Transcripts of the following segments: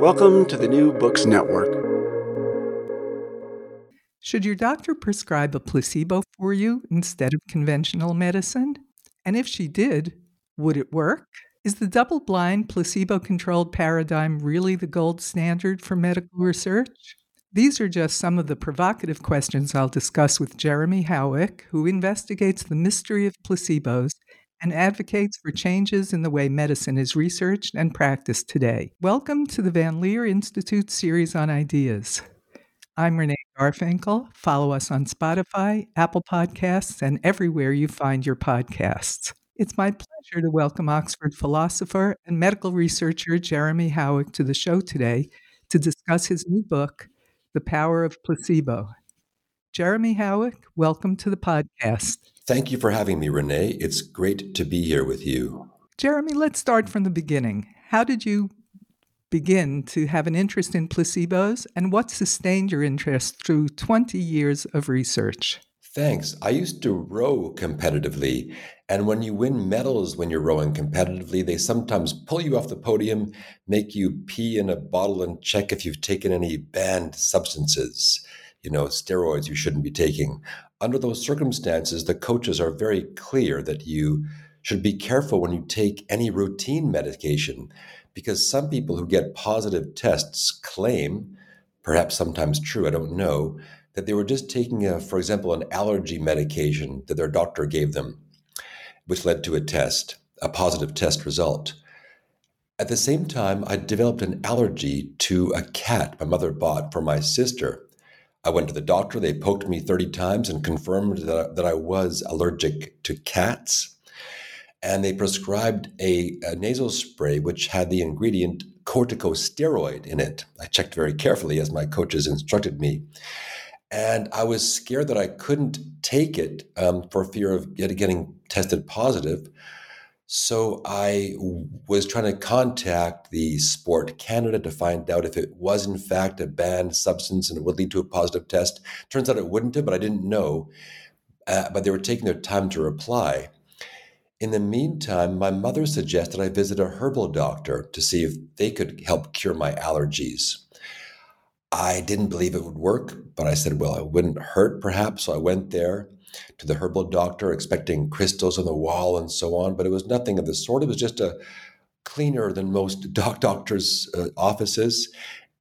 Welcome to the New Books Network. Should your doctor prescribe a placebo for you instead of conventional medicine? And if she did, would it work? Is the double blind, placebo controlled paradigm really the gold standard for medical research? These are just some of the provocative questions I'll discuss with Jeremy Howick, who investigates the mystery of placebos and advocates for changes in the way medicine is researched and practiced today. Welcome to the Van Leer Institute series on ideas. I'm Renee Garfinkel. Follow us on Spotify, Apple Podcasts, and everywhere you find your podcasts. It's my pleasure to welcome Oxford philosopher and medical researcher Jeremy Howick to the show today to discuss his new book, The Power of Placebo. Jeremy Howick, welcome to the podcast. Thank you for having me, Renee. It's great to be here with you. Jeremy, let's start from the beginning. How did you begin to have an interest in placebos, and what sustained your interest through 20 years of research? Thanks. I used to row competitively, and when you win medals when you're rowing competitively, they sometimes pull you off the podium, make you pee in a bottle, and check if you've taken any banned substances, you know, steroids you shouldn't be taking under those circumstances, the coaches are very clear that you should be careful when you take any routine medication because some people who get positive tests claim, perhaps sometimes true, I don't know, that they were just taking, a, for example, an allergy medication that their doctor gave them, which led to a test, a positive test result. At the same time, I developed an allergy to a cat my mother bought for my sister. I went to the doctor. They poked me 30 times and confirmed that, that I was allergic to cats. And they prescribed a, a nasal spray which had the ingredient corticosteroid in it. I checked very carefully as my coaches instructed me. And I was scared that I couldn't take it um, for fear of getting tested positive. So I was trying to contact the Sport Canada to find out if it was in fact a banned substance and it would lead to a positive test. Turns out it wouldn't have, but I didn't know. Uh, but they were taking their time to reply. In the meantime, my mother suggested I visit a herbal doctor to see if they could help cure my allergies. I didn't believe it would work, but I said, well, it wouldn't hurt perhaps. So I went there to the herbal doctor, expecting crystals on the wall and so on, but it was nothing of the sort. It was just a cleaner than most doc doctors' uh, offices.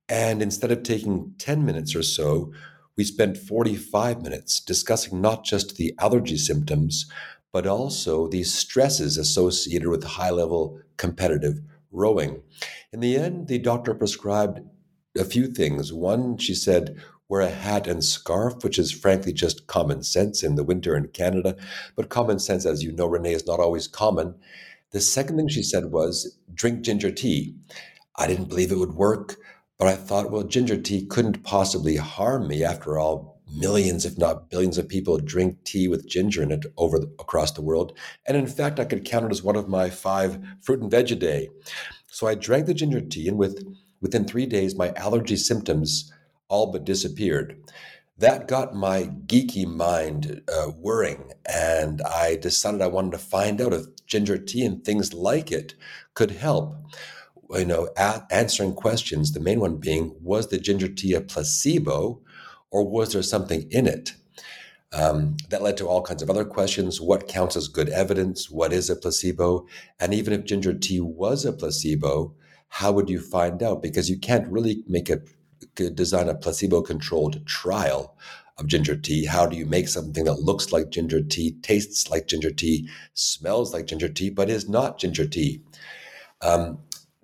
And instead of taking 10 minutes or so, we spent 45 minutes discussing not just the allergy symptoms, but also the stresses associated with high level competitive rowing. In the end, the doctor prescribed a few things. One, she said, wear a hat and scarf, which is frankly just common sense in the winter in Canada. But common sense, as you know, Renee, is not always common. The second thing she said was drink ginger tea. I didn't believe it would work, but I thought, well, ginger tea couldn't possibly harm me. After all, millions, if not billions, of people drink tea with ginger in it over the, across the world. And in fact, I could count it as one of my five fruit and veg a day. So I drank the ginger tea, and with within three days, my allergy symptoms all but disappeared. That got my geeky mind uh, whirring, and I decided I wanted to find out if ginger tea and things like it could help. You know, a- answering questions. The main one being, was the ginger tea a placebo, or was there something in it? Um, that led to all kinds of other questions. What counts as good evidence? What is a placebo? And even if ginger tea was a placebo, how would you find out? Because you can't really make a design a placebo-controlled trial of ginger tea. How do you make something that looks like ginger tea, tastes like ginger tea, smells like ginger tea, but is not ginger tea? Um,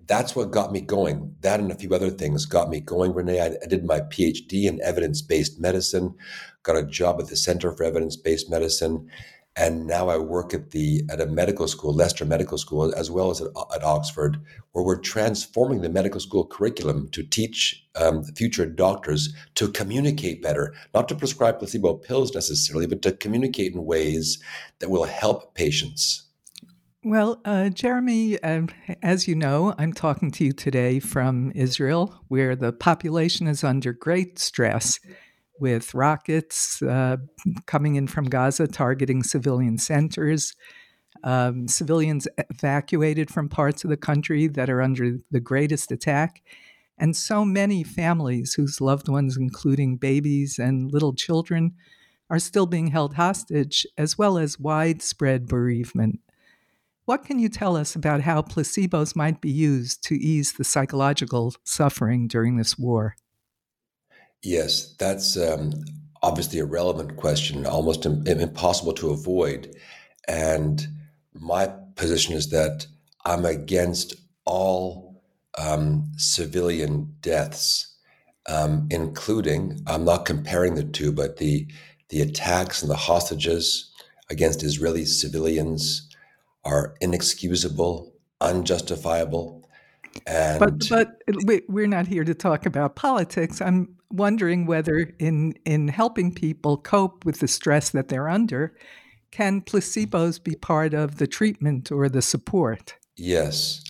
that's what got me going. That and a few other things got me going, Renee. I, I did my PhD in evidence based medicine, got a job at the Center for Evidence Based Medicine, and now I work at the at a medical school, Leicester Medical School, as well as at, at Oxford, where we're transforming the medical school curriculum to teach um, future doctors to communicate better, not to prescribe placebo pills necessarily, but to communicate in ways that will help patients. Well, uh, Jeremy, uh, as you know, I'm talking to you today from Israel, where the population is under great stress with rockets uh, coming in from Gaza targeting civilian centers, um, civilians evacuated from parts of the country that are under the greatest attack, and so many families whose loved ones, including babies and little children, are still being held hostage, as well as widespread bereavement. What can you tell us about how placebos might be used to ease the psychological suffering during this war? Yes, that's um, obviously a relevant question, almost Im- impossible to avoid. And my position is that I'm against all um, civilian deaths, um, including, I'm not comparing the two, but the, the attacks and the hostages against Israeli civilians are inexcusable, unjustifiable. And but but we're not here to talk about politics. I'm wondering whether in in helping people cope with the stress that they're under, can placebos be part of the treatment or the support? Yes,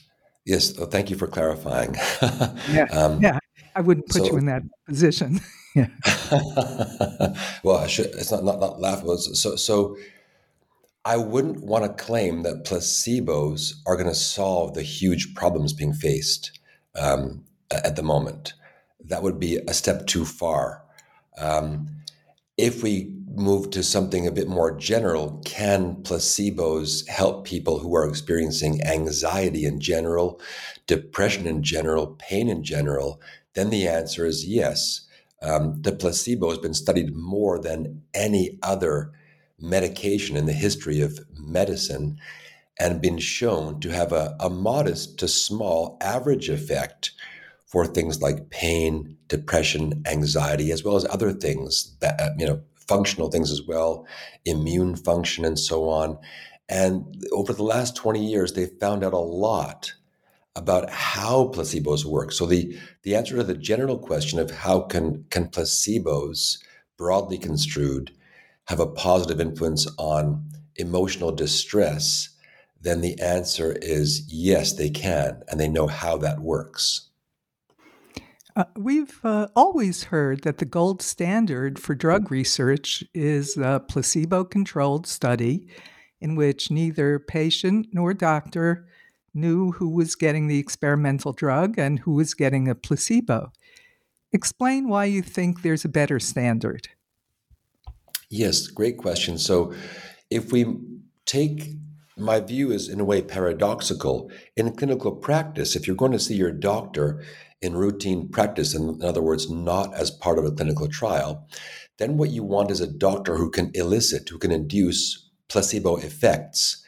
yes. Well, thank you for clarifying. yeah, um, yeah. I wouldn't put so, you in that position. yeah. well, I should. It's not not, not laughable. So so I wouldn't want to claim that placebos are going to solve the huge problems being faced um, at the moment. That would be a step too far. Um, if we move to something a bit more general, can placebos help people who are experiencing anxiety in general, depression in general, pain in general? Then the answer is yes. Um, the placebo has been studied more than any other medication in the history of medicine and been shown to have a, a modest to small average effect for things like pain, depression, anxiety, as well as other things that, uh, you know, functional things as well, immune function, and so on. And over the last 20 years, they've found out a lot about how placebos work. So the, the answer to the general question of how can, can placebos, broadly construed, have a positive influence on emotional distress, then the answer is yes, they can, and they know how that works. Uh, we've uh, always heard that the gold standard for drug research is a placebo controlled study in which neither patient nor doctor knew who was getting the experimental drug and who was getting a placebo. Explain why you think there's a better standard. Yes, great question. So, if we take my view is in a way paradoxical. In clinical practice, if you're going to see your doctor in routine practice, in other words, not as part of a clinical trial, then what you want is a doctor who can elicit, who can induce placebo effects,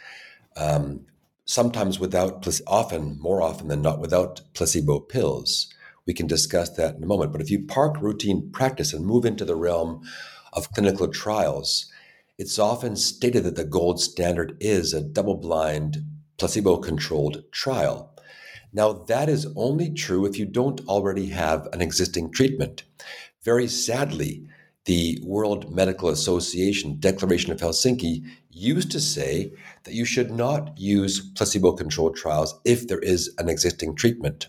um, sometimes without, often, more often than not, without placebo pills. We can discuss that in a moment. But if you park routine practice and move into the realm of clinical trials, it's often stated that the gold standard is a double blind, placebo controlled trial. Now, that is only true if you don't already have an existing treatment. Very sadly, the World Medical Association Declaration of Helsinki used to say that you should not use placebo controlled trials if there is an existing treatment.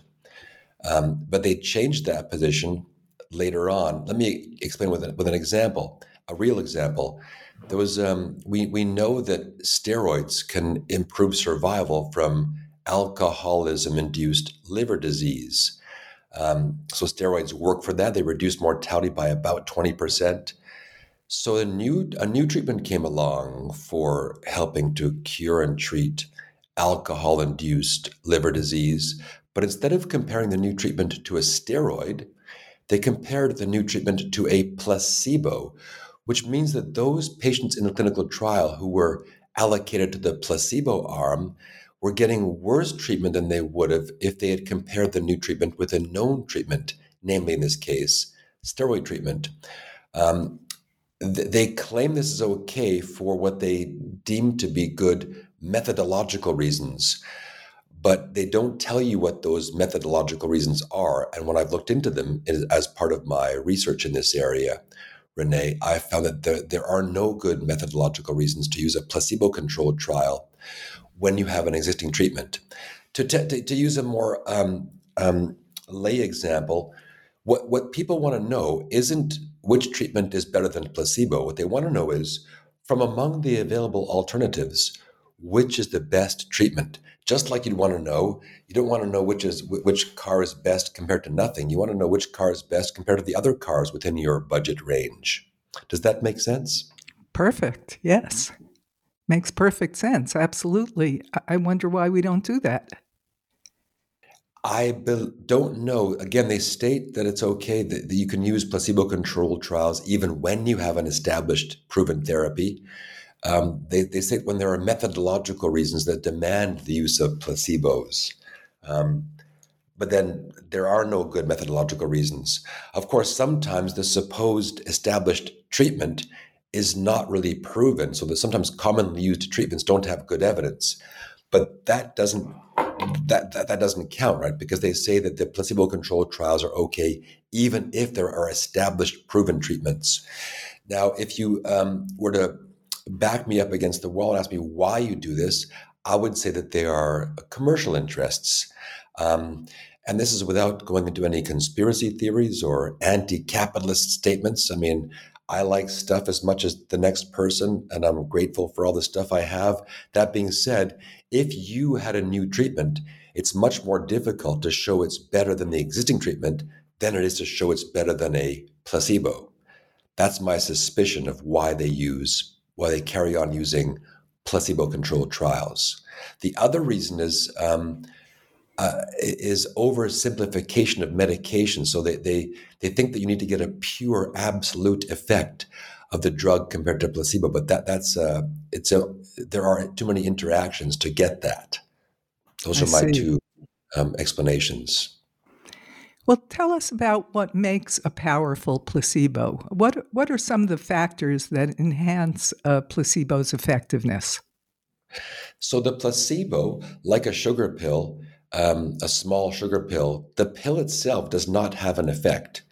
Um, but they changed that position later on. Let me explain with, with an example, a real example. There was um, we we know that steroids can improve survival from alcoholism-induced liver disease. Um, so steroids work for that. They reduce mortality by about twenty percent. So a new a new treatment came along for helping to cure and treat alcohol-induced liver disease. But instead of comparing the new treatment to a steroid, they compared the new treatment to a placebo, which means that those patients in the clinical trial who were allocated to the placebo arm were getting worse treatment than they would have if they had compared the new treatment with a known treatment, namely in this case, steroid treatment. Um, th- they claim this is okay for what they deem to be good methodological reasons, but they don't tell you what those methodological reasons are. And when I've looked into them as part of my research in this area, Renee, I found that there, there are no good methodological reasons to use a placebo controlled trial when you have an existing treatment. To, to, to use a more um, um, lay example, what, what people want to know isn't which treatment is better than placebo. What they want to know is from among the available alternatives, which is the best treatment? Just like you'd want to know, you don't want to know which is which car is best compared to nothing. You want to know which car is best compared to the other cars within your budget range. Does that make sense? Perfect. Yes. Makes perfect sense. Absolutely. I wonder why we don't do that. I be- don't know. Again, they state that it's okay that, that you can use placebo controlled trials even when you have an established proven therapy. Um, they, they say when there are methodological reasons that demand the use of placebos. Um, but then there are no good methodological reasons. Of course, sometimes the supposed established treatment is not really proven, so that sometimes commonly used treatments don't have good evidence. But that doesn't that, that, that doesn't count, right? Because they say that the placebo-controlled trials are okay even if there are established proven treatments. Now, if you um, were to back me up against the wall and ask me why you do this, I would say that they are commercial interests. Um, and this is without going into any conspiracy theories or anti capitalist statements. I mean, I like stuff as much as the next person, and I'm grateful for all the stuff I have. That being said, if you had a new treatment, it's much more difficult to show it's better than the existing treatment than it is to show it's better than a placebo. That's my suspicion of why they use why they carry on using placebo controlled trials. The other reason is um, uh, is oversimplification of medication. So they, they they think that you need to get a pure absolute effect of the drug compared to placebo, but that that's uh, it's a there are too many interactions to get that. Those I are my see. two um, explanations. Well, tell us about what makes a powerful placebo. What, what are some of the factors that enhance a placebo's effectiveness? So, the placebo, like a sugar pill, um, a small sugar pill, the pill itself does not have an effect.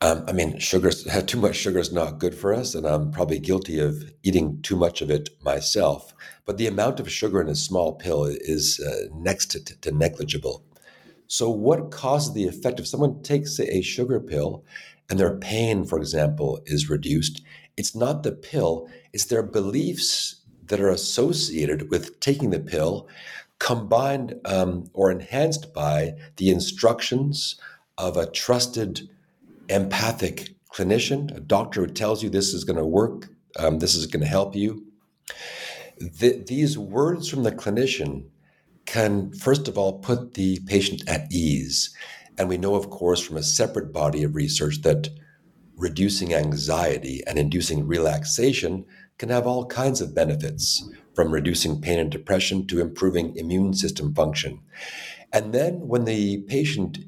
Um, I mean, sugar, too much sugar is not good for us, and I'm probably guilty of eating too much of it myself. But the amount of sugar in a small pill is uh, next to, to negligible. So, what causes the effect? If someone takes a sugar pill and their pain, for example, is reduced, it's not the pill, it's their beliefs that are associated with taking the pill, combined um, or enhanced by the instructions of a trusted, empathic clinician, a doctor who tells you this is going to work, um, this is going to help you. The, these words from the clinician can, first of all, put the patient at ease. And we know, of course, from a separate body of research that reducing anxiety and inducing relaxation can have all kinds of benefits, from reducing pain and depression to improving immune system function. And then when the patient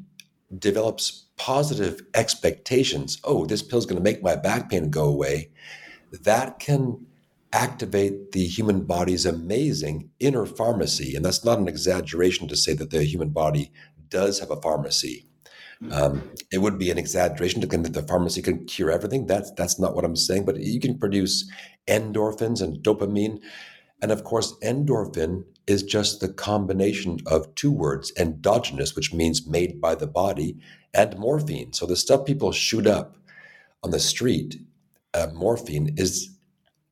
develops positive expectations, oh, this pill is going to make my back pain go away, that can activate the human body's amazing inner pharmacy. And that's not an exaggeration to say that the human body does have a pharmacy. Um, it would be an exaggeration to claim that the pharmacy can cure everything. That's that's not what I'm saying. But you can produce endorphins and dopamine, and of course, endorphin is just the combination of two words: endogenous, which means made by the body, and morphine. So the stuff people shoot up on the street, uh, morphine, is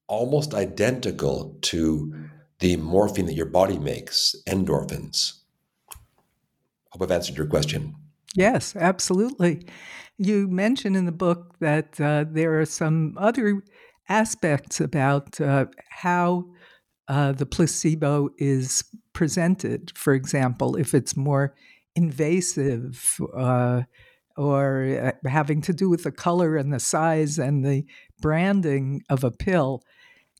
almost identical to the morphine that your body makes, endorphins. Hope I've answered your question. Yes, absolutely. You mention in the book that uh, there are some other aspects about uh, how uh, the placebo is presented. For example, if it's more invasive uh, or uh, having to do with the color and the size and the branding of a pill.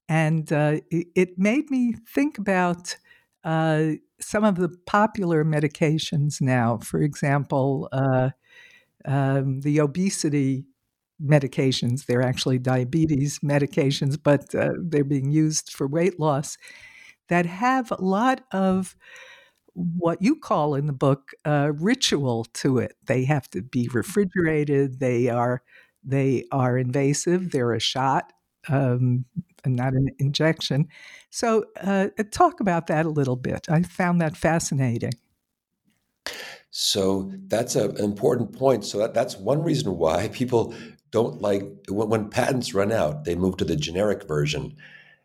And uh, it made me think about some of the popular medications now, for example, uh, um, the obesity medications, they're actually diabetes medications, but uh, they're being used for weight loss, that have a lot of what you call in the book uh, ritual to it. They have to be refrigerated. They are they are invasive. They're a shot. Um, and not an injection. So, uh, talk about that a little bit. I found that fascinating. So that's an important point. So that, that's one reason why people don't like when, when patents run out, they move to the generic version.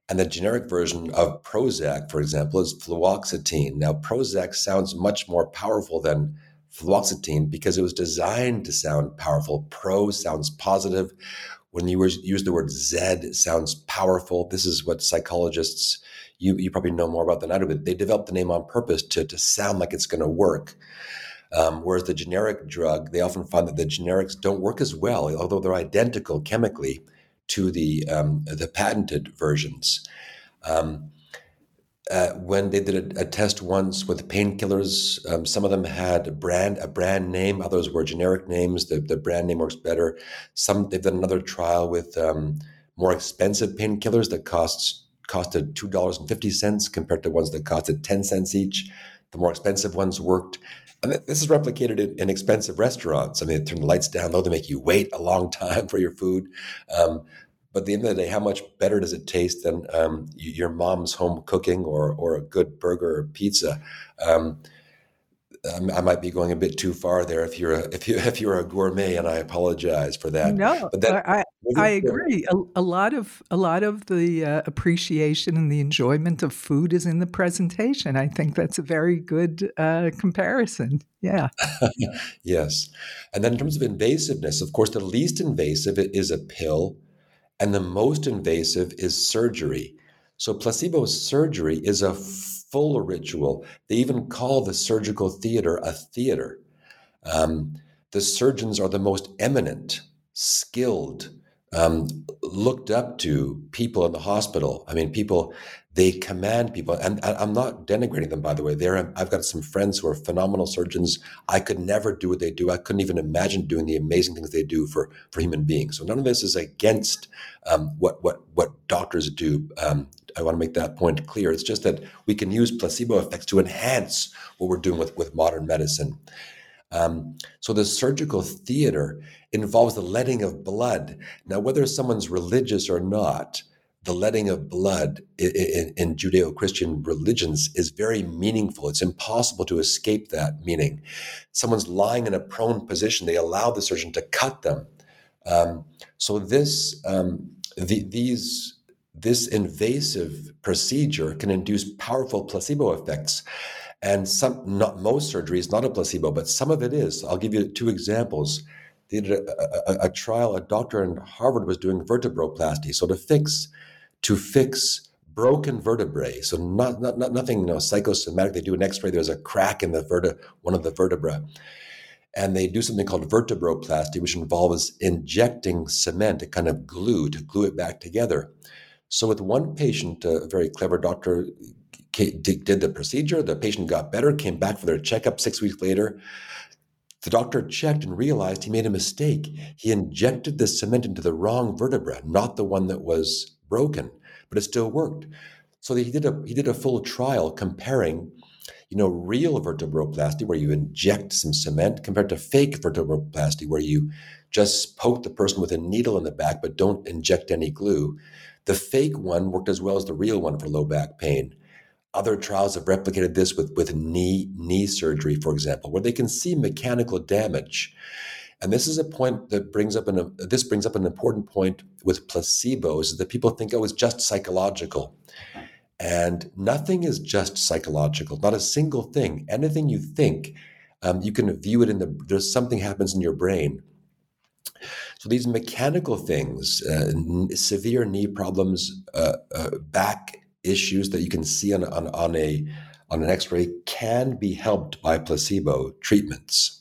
And the generic version of Prozac, for example, is fluoxetine. Now, Prozac sounds much more powerful than fluoxetine because it was designed to sound powerful. Pro sounds positive, when you use the word Zed, it sounds powerful. This is what psychologists, you, you probably know more about than I do, but they developed the name on purpose to, to sound like it's going to work. Um, whereas the generic drug, they often find that the generics don't work as well, although they're identical chemically to the um, the patented versions. Um, uh, when they did a, a, test once with painkillers, um, some of them had a brand a brand name, others were generic names. The, the brand name works better. Some they've done another trial with um, more expensive painkillers that costs costed two dollars and fifty cents compared to ones that costed ten cents each. The more expensive ones worked. And this is replicated in, in, expensive restaurants. I mean, they turn the lights down low, they make you wait a long time for your food. Um, but at the end of the day, how much better does it taste than um, your mom's home cooking or or a good burger or pizza? Um, I might be going a bit too far there if you're a, if you if you're a gourmet, and I apologize for that. No, but that, I I agree. A, a, lot of a lot of the uh, appreciation and the enjoyment of food is in the presentation. I think that's a very good uh, comparison. Yeah. yes, and then in terms of invasiveness, of course, the least invasive is a pill and the most invasive is surgery. So, placebo surgery is a full ritual. They even call the surgical theater a theater. Um, the surgeons are the most eminent, skilled, um, looked up to people in the hospital. I mean, people they command people, and I'm not denigrating them, by the way. There, I've got some friends who are phenomenal surgeons. I could never do what they do. I couldn't even imagine doing the amazing things they do for for human beings. So none of this is against um, what what what doctors do. Um, I want to make that point clear. It's just that we can use placebo effects to enhance what we're doing with with modern medicine. Um, so the surgical theater involves the letting of blood. Now, whether someone's religious or not, the letting of blood in, in Judeo Christian religions is very meaningful. It's impossible to escape that meaning. Someone's lying in a prone position, they allow the surgeon to cut them. Um, so, this, um, the, these, this invasive procedure can induce powerful placebo effects. And some, not most surgery is not a placebo, but some of it is. I'll give you two examples. They did a, a, a trial, a doctor in Harvard was doing vertebroplasty. So to fix to fix broken vertebrae. So not, not, not nothing you know, psychosomatic. They do an X-ray. There's a crack in the verte- one of the vertebra, and they do something called vertebroplasty, which involves injecting cement, a kind of glue, to glue it back together. So with one patient, a very clever doctor did the procedure. The patient got better, came back for their checkup six weeks later. The doctor checked and realized he made a mistake. He injected the cement into the wrong vertebra, not the one that was broken, but it still worked. So he did a he did a full trial comparing, you know, real vertebroplasty, where you inject some cement, compared to fake vertebroplasty, where you just poke the person with a needle in the back but don't inject any glue. The fake one worked as well as the real one for low back pain. Other trials have replicated this with, with knee knee surgery, for example, where they can see mechanical damage. And this is a point that brings up an this brings up an important point with placebos that people think oh it's just psychological. And nothing is just psychological, not a single thing. Anything you think, um, you can view it in the, there's something happens in your brain. So these mechanical things, uh, n- severe knee problems, uh, uh, back issues that you can see on, on, on a on an X-ray can be helped by placebo treatments.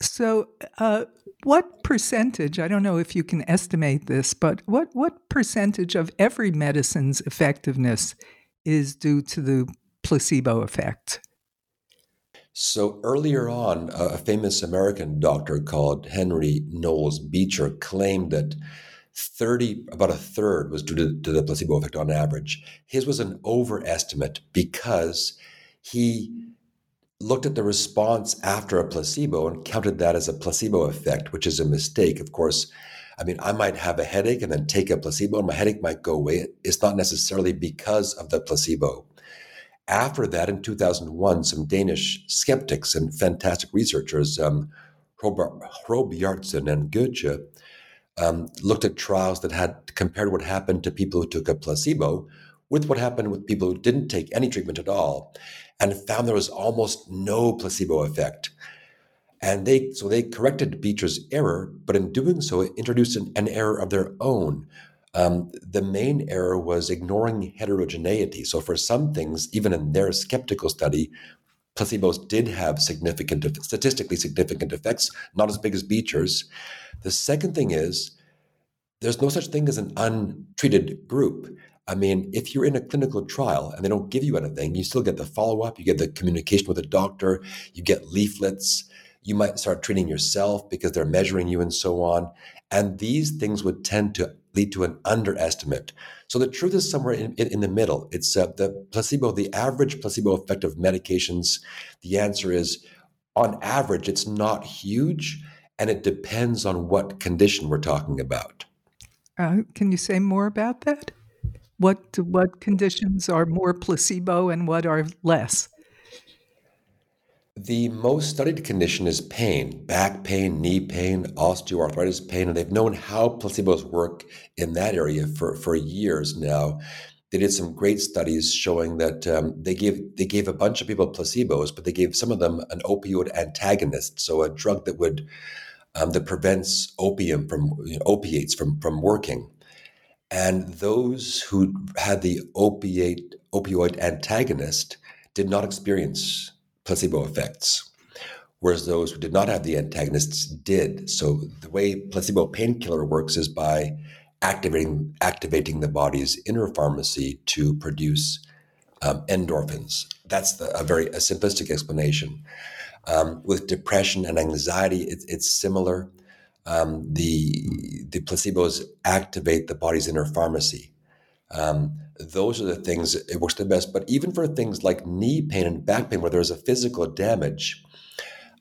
So, uh, what percentage, I don't know if you can estimate this, but what, what percentage of every medicine's effectiveness is due to the placebo effect? So earlier on, a famous American doctor called Henry Knowles Beecher claimed that 30, about a third was due to, to the placebo effect on average. His was an overestimate because he looked at the response after a placebo and counted that as a placebo effect, which is a mistake. Of course, I mean, I might have a headache and then take a placebo and my headache might go away. It's not necessarily because of the placebo. After that, in 2001, some Danish skeptics and fantastic researchers, um, Hrobe and Gøtzsche, um, looked at trials that had compared what happened to people who took a placebo with what happened with people who didn't take any treatment at all and found there was almost no placebo effect. And they so they corrected Beecher's error, but in doing so, it introduced an, an error of their own. Um, the main error was ignoring heterogeneity. So for some things, even in their skeptical study, placebos did have significant, statistically significant effects, not as big as Beecher's. The second thing is there's no such thing as an untreated group. I mean, if you're in a clinical trial and they don't give you anything, you still get the follow up, you get the communication with the doctor, you get leaflets, you might start treating yourself because they're measuring you and so on. And these things would tend to lead to an underestimate. So the truth is somewhere in, in, in the middle. It's uh, the placebo, the average placebo effect of medications. The answer is on average, it's not huge, and it depends on what condition we're talking about. Uh, can you say more about that? What what conditions are more placebo and what are less? The most studied condition is pain, back pain, knee pain, osteoarthritis pain, and they've known how placebos work in that area for, for years now. They did some great studies showing that um, they gave they gave a bunch of people placebos, but they gave some of them an opioid antagonist, so a drug that would um, that prevents opium from you know, opiates from from working. And those who had the opiate, opioid antagonist did not experience placebo effects, whereas those who did not have the antagonists did. So the way placebo painkiller works is by activating activating the body's inner pharmacy to produce um, endorphins. That's the, a very a simplistic explanation. Um, with depression and anxiety, it, it's similar um, the the placebos activate the body's inner pharmacy. Um, those are the things it works the best. But even for things like knee pain and back pain, where there's a physical damage,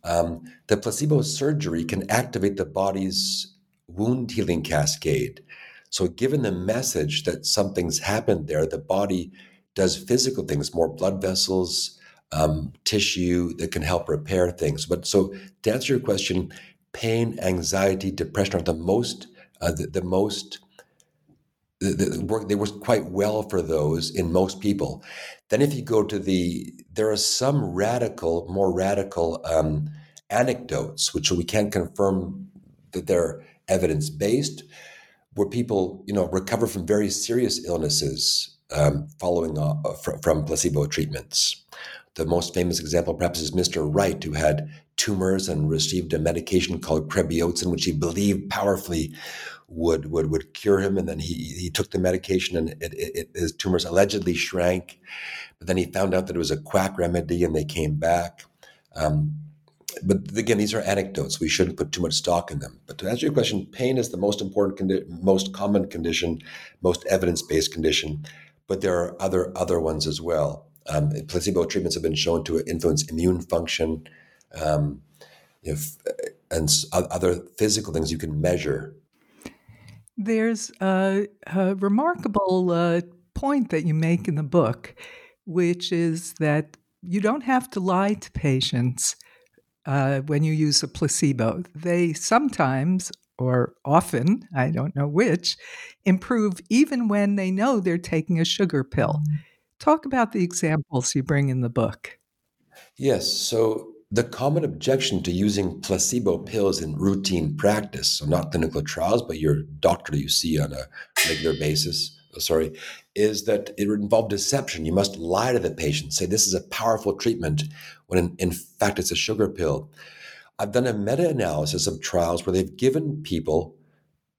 um, the placebo surgery can activate the body's wound healing cascade. So, given the message that something's happened there, the body does physical things, more blood vessels, um, tissue that can help repair things. But so to answer your question, pain, anxiety, depression are the most uh, the, the, most the, the work they work quite well for those in most people. Then if you go to the there are some radical, more radical um, anecdotes which we can't confirm that they're evidence based, where people you know recover from very serious illnesses um, following uh, from, from placebo treatments. The most famous example, perhaps, is Mr. Wright, who had tumors and received a medication called Krebiozen, which he believed powerfully would would would cure him. And then he he took the medication, and it, it, his tumors allegedly shrank. But then he found out that it was a quack remedy, and they came back. Um, but again, these are anecdotes. We shouldn't put too much stock in them. But to answer your question, pain is the most important, condi- most common condition, most evidence-based condition. But there are other other ones as well. Um, placebo treatments have been shown to influence immune function, um, if, and other physical things you can measure. There's a, a remarkable uh, point that you make in the book, which is that you don't have to lie to patients uh, when you use a placebo. They sometimes, or often, I don't know which, improve even when they know they're taking a sugar pill. Talk about the examples you bring in the book. Yes. So, the common objection to using placebo pills in routine practice, so not clinical trials, but your doctor you see on a regular basis, oh, sorry, is that it would involve deception. You must lie to the patient, say this is a powerful treatment, when in, in fact it's a sugar pill. I've done a meta analysis of trials where they've given people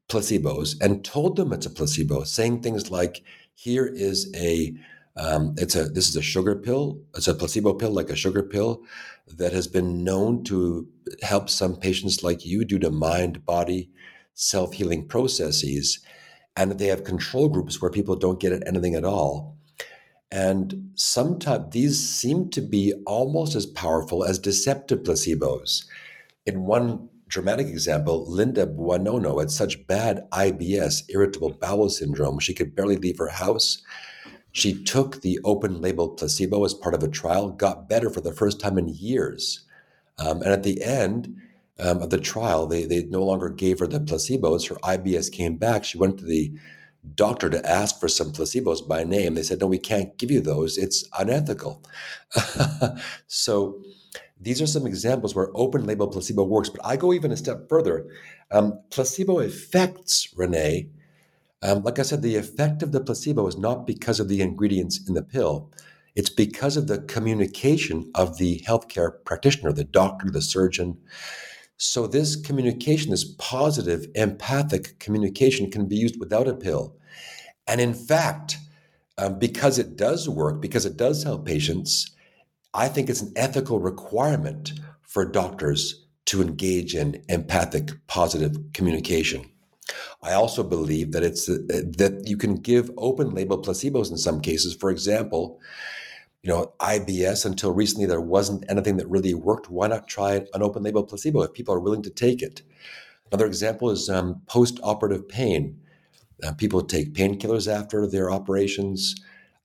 placebos and told them it's a placebo, saying things like, here is a um, it's a this is a sugar pill. It's a placebo pill, like a sugar pill, that has been known to help some patients like you due to mind body self healing processes, and they have control groups where people don't get anything at all. And sometimes these seem to be almost as powerful as deceptive placebos. In one dramatic example, Linda Buonanno had such bad IBS, irritable bowel syndrome, she could barely leave her house she took the open label placebo as part of a trial, got better for the first time in years. Um, and at the end um, of the trial, they, they no longer gave her the placebos. Her IBS came back. She went to the doctor to ask for some placebos by name. They said, no, we can't give you those. It's unethical. so these are some examples where open label placebo works. But I go even a step further. Um, placebo effects, Renee, um, like I said, the effect of the placebo is not because of the ingredients in the pill. It's because of the communication of the healthcare practitioner, the doctor, the surgeon. So, this communication, this positive, empathic communication, can be used without a pill. And in fact, um, because it does work, because it does help patients, I think it's an ethical requirement for doctors to engage in empathic, positive communication. I also believe that it's uh, that you can give open label placebos in some cases. For example, you know, IBS until recently there wasn't anything that really worked. Why not try an open label placebo if people are willing to take it? Another example is um, post operative pain. Uh, people take painkillers after their operations.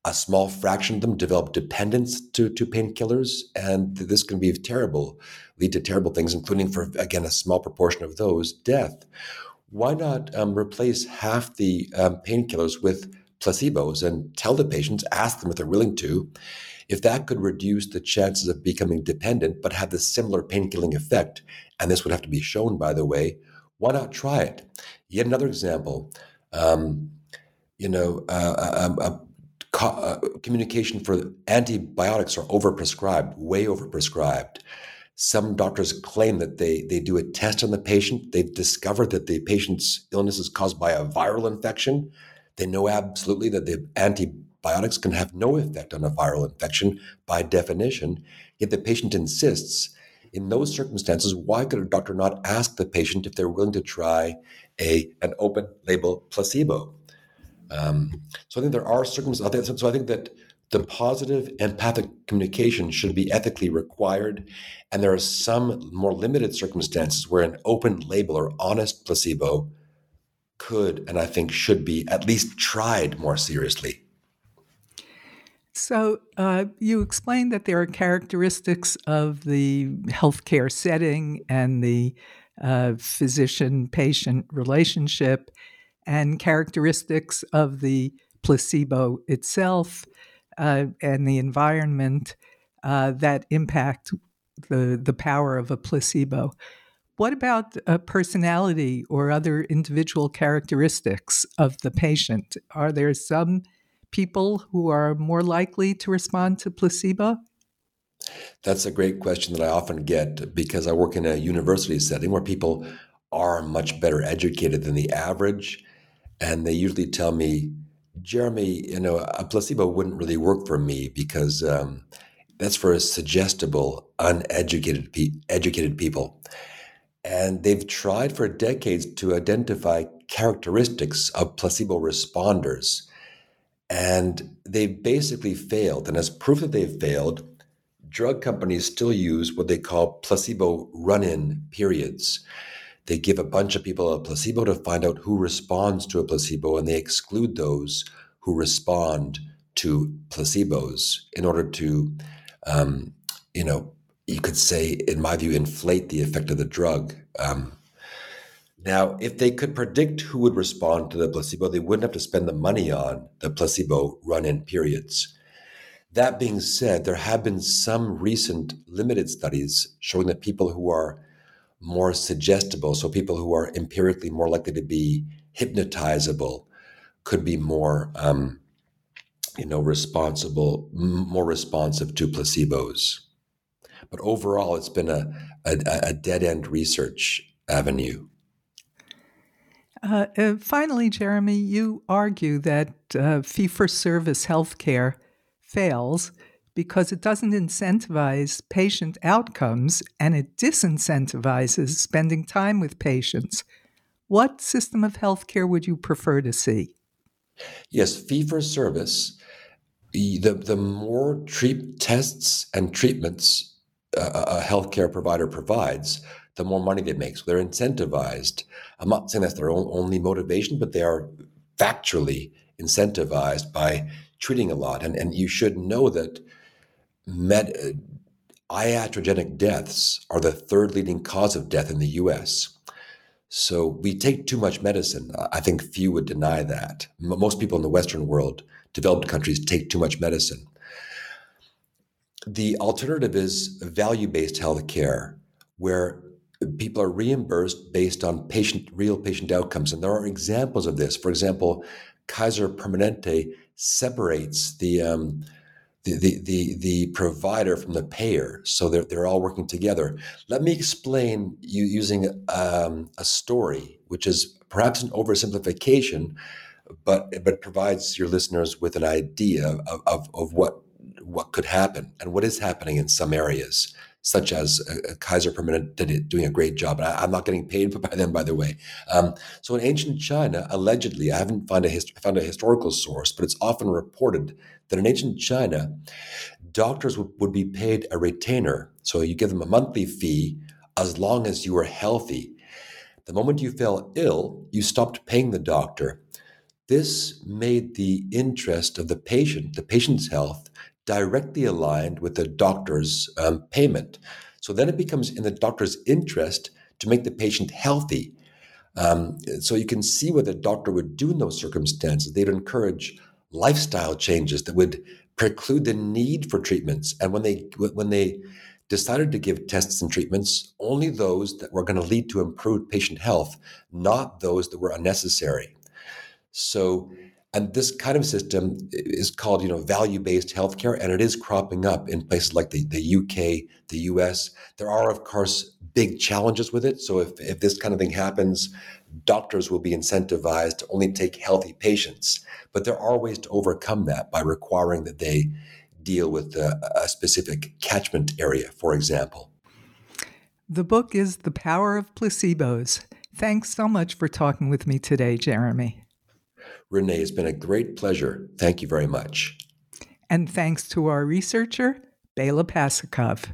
A small fraction of them develop dependence to, to painkillers, and this can be terrible, lead to terrible things, including for, again, a small proportion of those, death why not um, replace half the um, painkillers with placebos and tell the patients, ask them if they're willing to, if that could reduce the chances of becoming dependent but have the similar pain-killing effect, and this would have to be shown, by the way, why not try it? Yet another example, um, you know, uh, uh, uh, uh communication for antibiotics are overprescribed, way overprescribed. Some doctors claim that they, they do a test on the patient. They've discovered that the patient's illness is caused by a viral infection. They know absolutely that the antibiotics can have no effect on a viral infection by definition, yet the patient insists. In those circumstances, why could a doctor not ask the patient if they're willing to try a, an open label placebo? Um, so I think there are circumstances. So I think that the positive empathic communication should be ethically required, and there are some more limited circumstances where an open label or honest placebo could and I think should be at least tried more seriously. So, uh, you explained that there are characteristics of the healthcare setting and the uh, physician patient relationship, and characteristics of the placebo itself uh, and the environment uh, that impact the, the power of a placebo. What about personality or other individual characteristics of the patient? Are there some people who are more likely to respond to placebo? That's a great question that I often get because I work in a university setting where people are much better educated than the average. And they usually tell me, Jeremy, you know, a placebo wouldn't really work for me because um, that's for suggestible, uneducated pe- educated people. And they've tried for decades to identify characteristics of placebo responders. And they've basically failed. And as proof that they've failed, drug companies still use what they call placebo run in periods. They give a bunch of people a placebo to find out who responds to a placebo, and they exclude those who respond to placebos in order to, um, you know, you could say, in my view, inflate the effect of the drug. Um, now, if they could predict who would respond to the placebo, they wouldn't have to spend the money on the placebo run in periods. That being said, there have been some recent limited studies showing that people who are more suggestible, so people who are empirically more likely to be hypnotizable, could be more, um, you know, responsible, more responsive to placebos. But overall, it's been a, a, a dead end research avenue. Uh, uh, finally, Jeremy, you argue that uh, fee for service healthcare fails because it doesn't incentivize patient outcomes and it disincentivizes spending time with patients. What system of healthcare would you prefer to see? Yes, fee for service. The, the more treat tests and treatments uh, a, healthcare provider provides, the more money they make. So they're incentivized. I'm not saying that's their only motivation, but they are factually incentivized by treating a lot. And, and you should know that med, uh, iatrogenic deaths are the third leading cause of death in the US. So we take too much medicine. I think few would deny that. Most people in the Western world, developed countries, take too much medicine. The alternative is value based healthcare, where people are reimbursed based on patient real patient outcomes. And there are examples of this. For example, Kaiser Permanente separates the um, the, the, the, provider from the payer. So they're, they're all working together. Let me explain you using um, a story, which is perhaps an oversimplification, but, but provides your listeners with an idea of, of, of what what could happen and what is happening in some areas, such as uh, Kaiser Permanente doing a great job. And I, am not getting paid by them, by the way. Um, so in ancient China, allegedly, I haven't found a, hist- found a historical source, but it's often reported that in ancient China, doctors would, would be paid a retainer. So you give them a monthly fee as long as you were healthy. The moment you fell ill, you stopped paying the doctor. This made the interest of the patient, the patient's health, directly aligned with the doctor's um, payment. So then it becomes in the doctor's interest to make the patient healthy. Um, so you can see what the doctor would do in those circumstances. They'd encourage lifestyle changes that would preclude the need for treatments. And when they when they decided to give tests and treatments, only those that were going to lead to improved patient health, not those that were unnecessary. So and this kind of system is called, you know, value-based healthcare, and it is cropping up in places like the, the UK, the US. There are, of course, big challenges with it. So if, if this kind of thing happens, doctors will be incentivized to only take healthy patients. But there are ways to overcome that by requiring that they deal with a, a specific catchment area, for example. The book is The Power of Placebos. Thanks so much for talking with me today, Jeremy. Renee, it's been a great pleasure. Thank you very much. And thanks to our researcher, Bela Pasikov.